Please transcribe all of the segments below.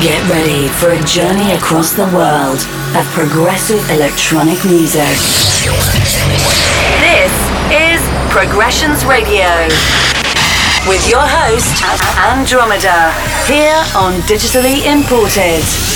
Get ready for a journey across the world of progressive electronic music. This is Progressions Radio with your host, Andromedha, here on Digitally Imported.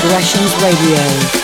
Is Progressions Radio.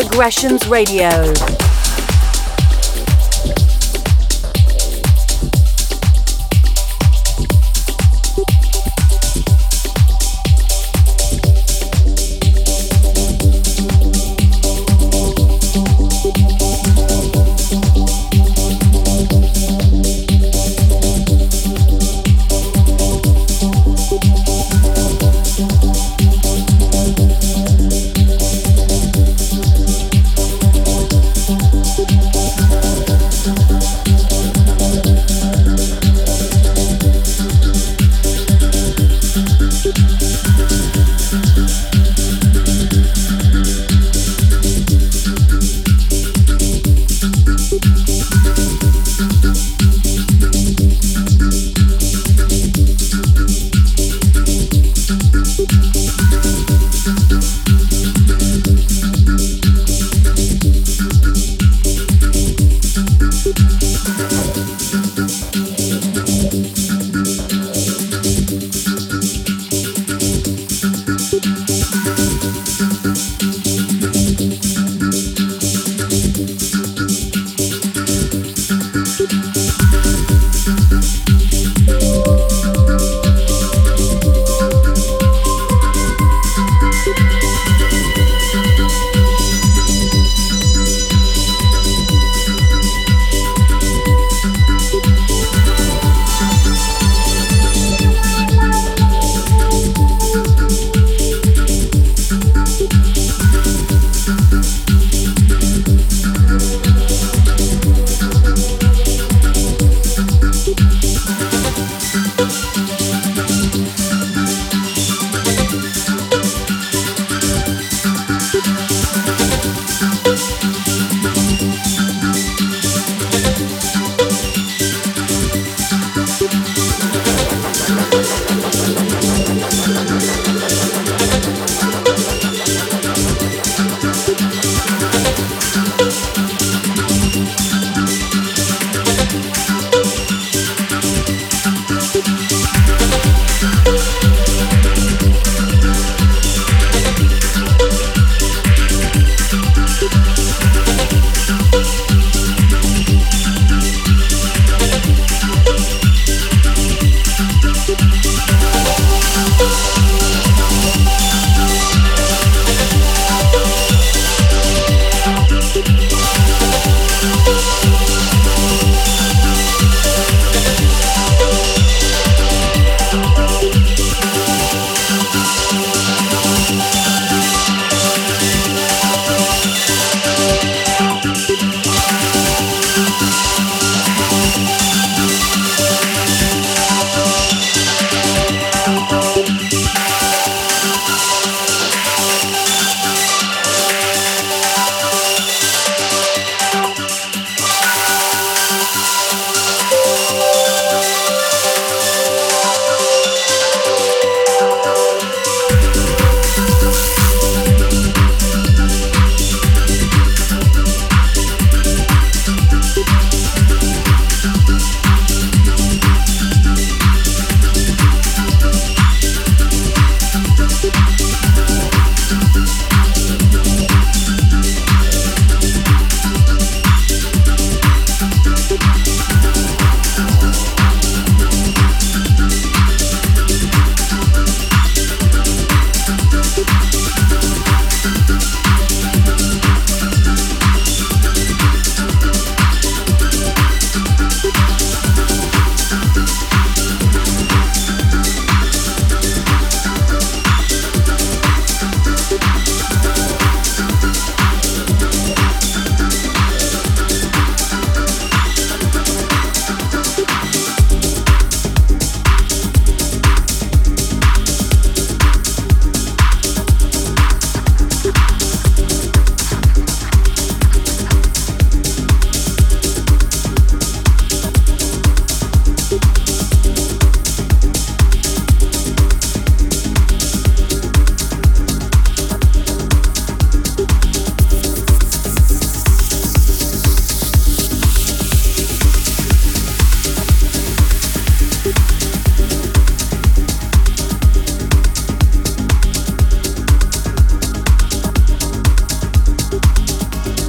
Progressions Radio.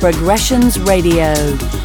Progressions Radio.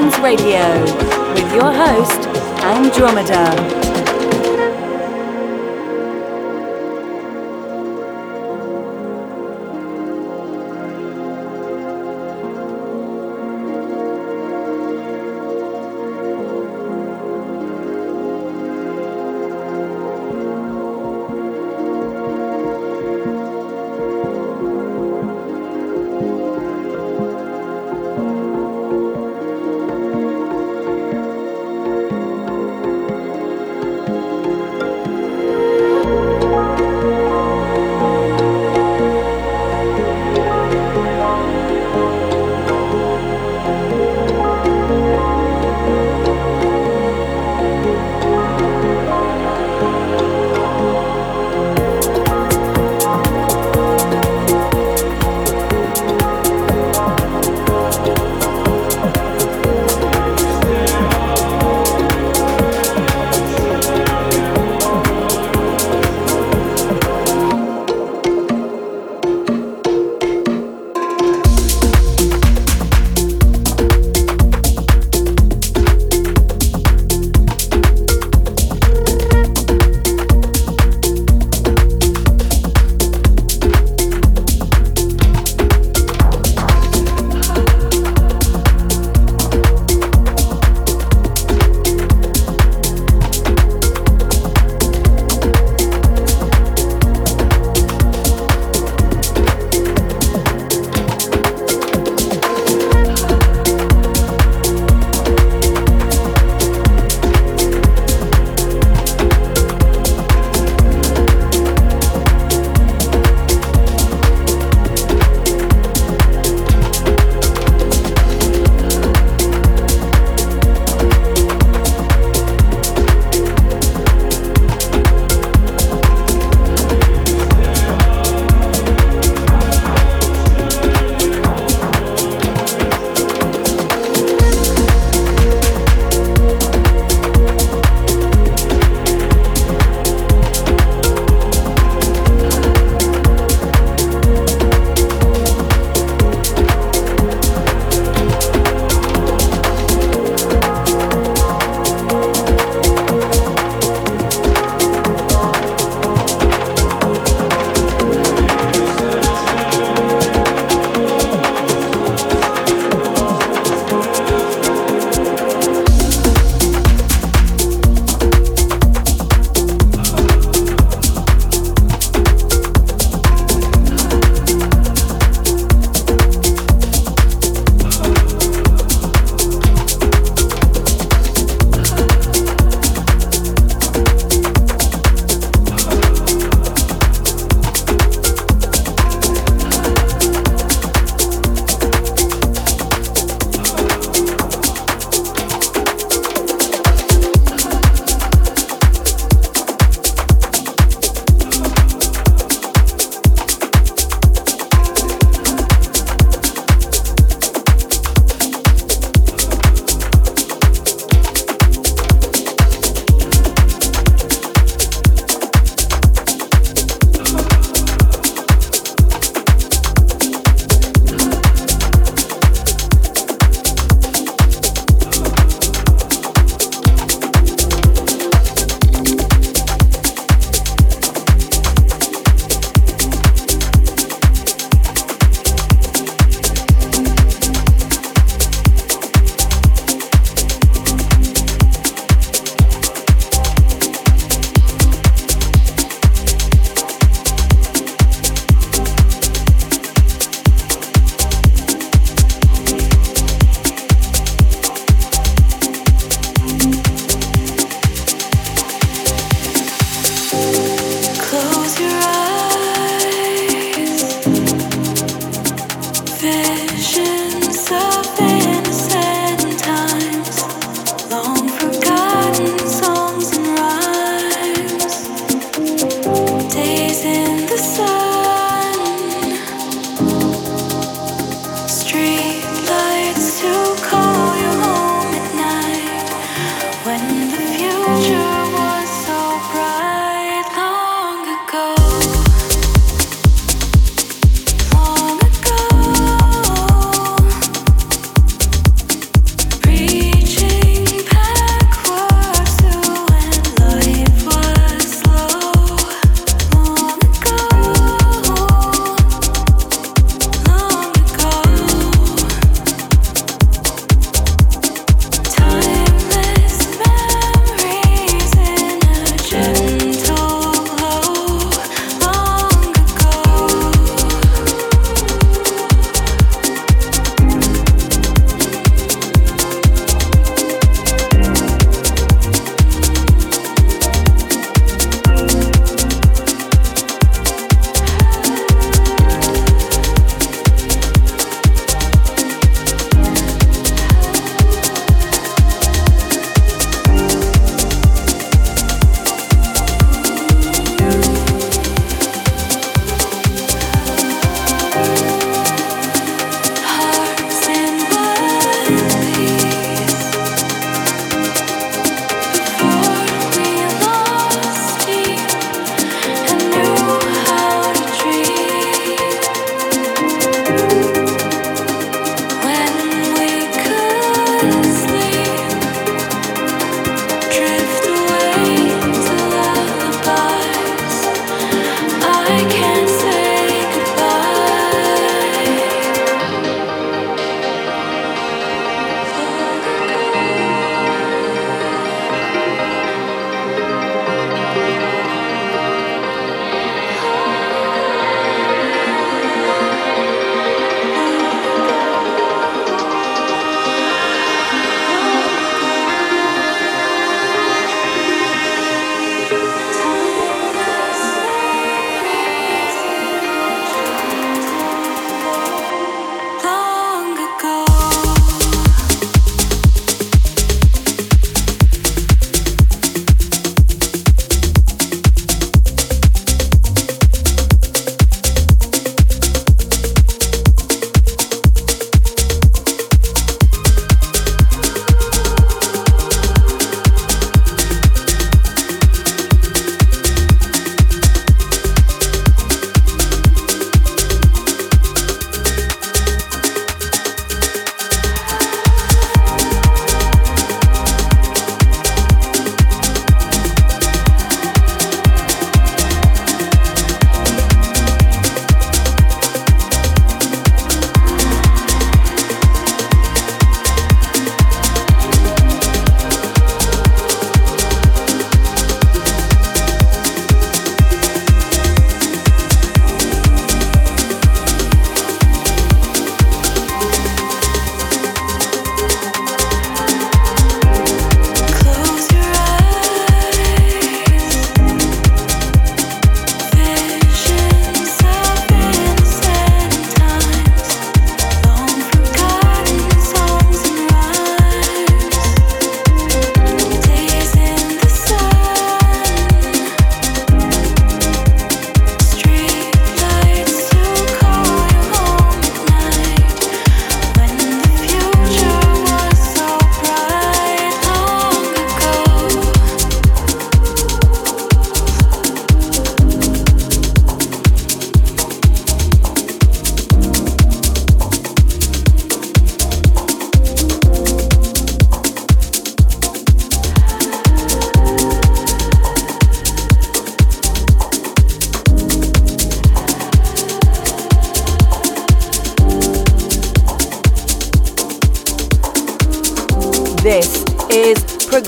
Emotions Radio with your host, Andromedha.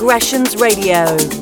Progressions Radio.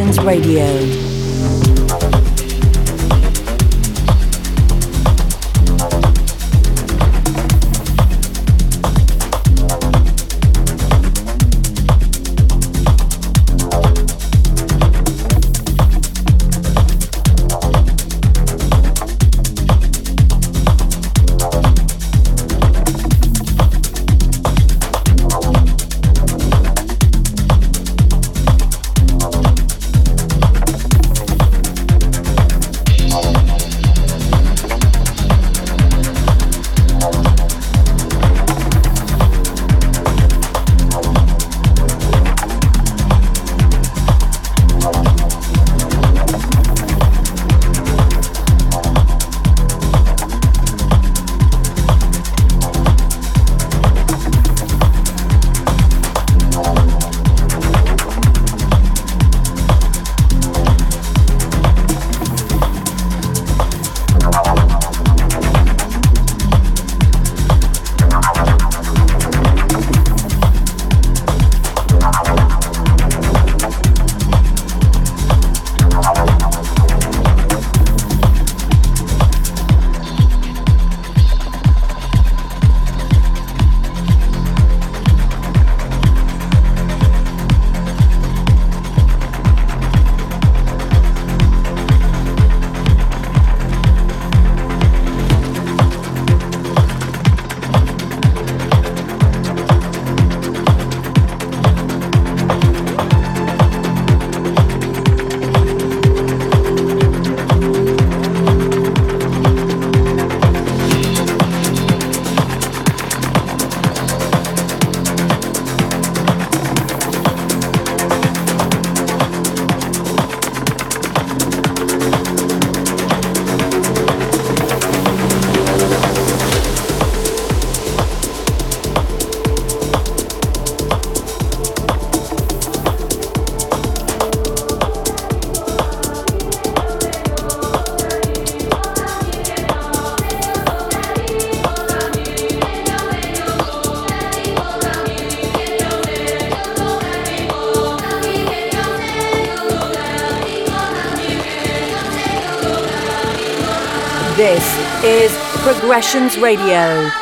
Progressions Radio. Progressions Radio.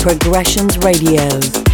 Progressions Radio.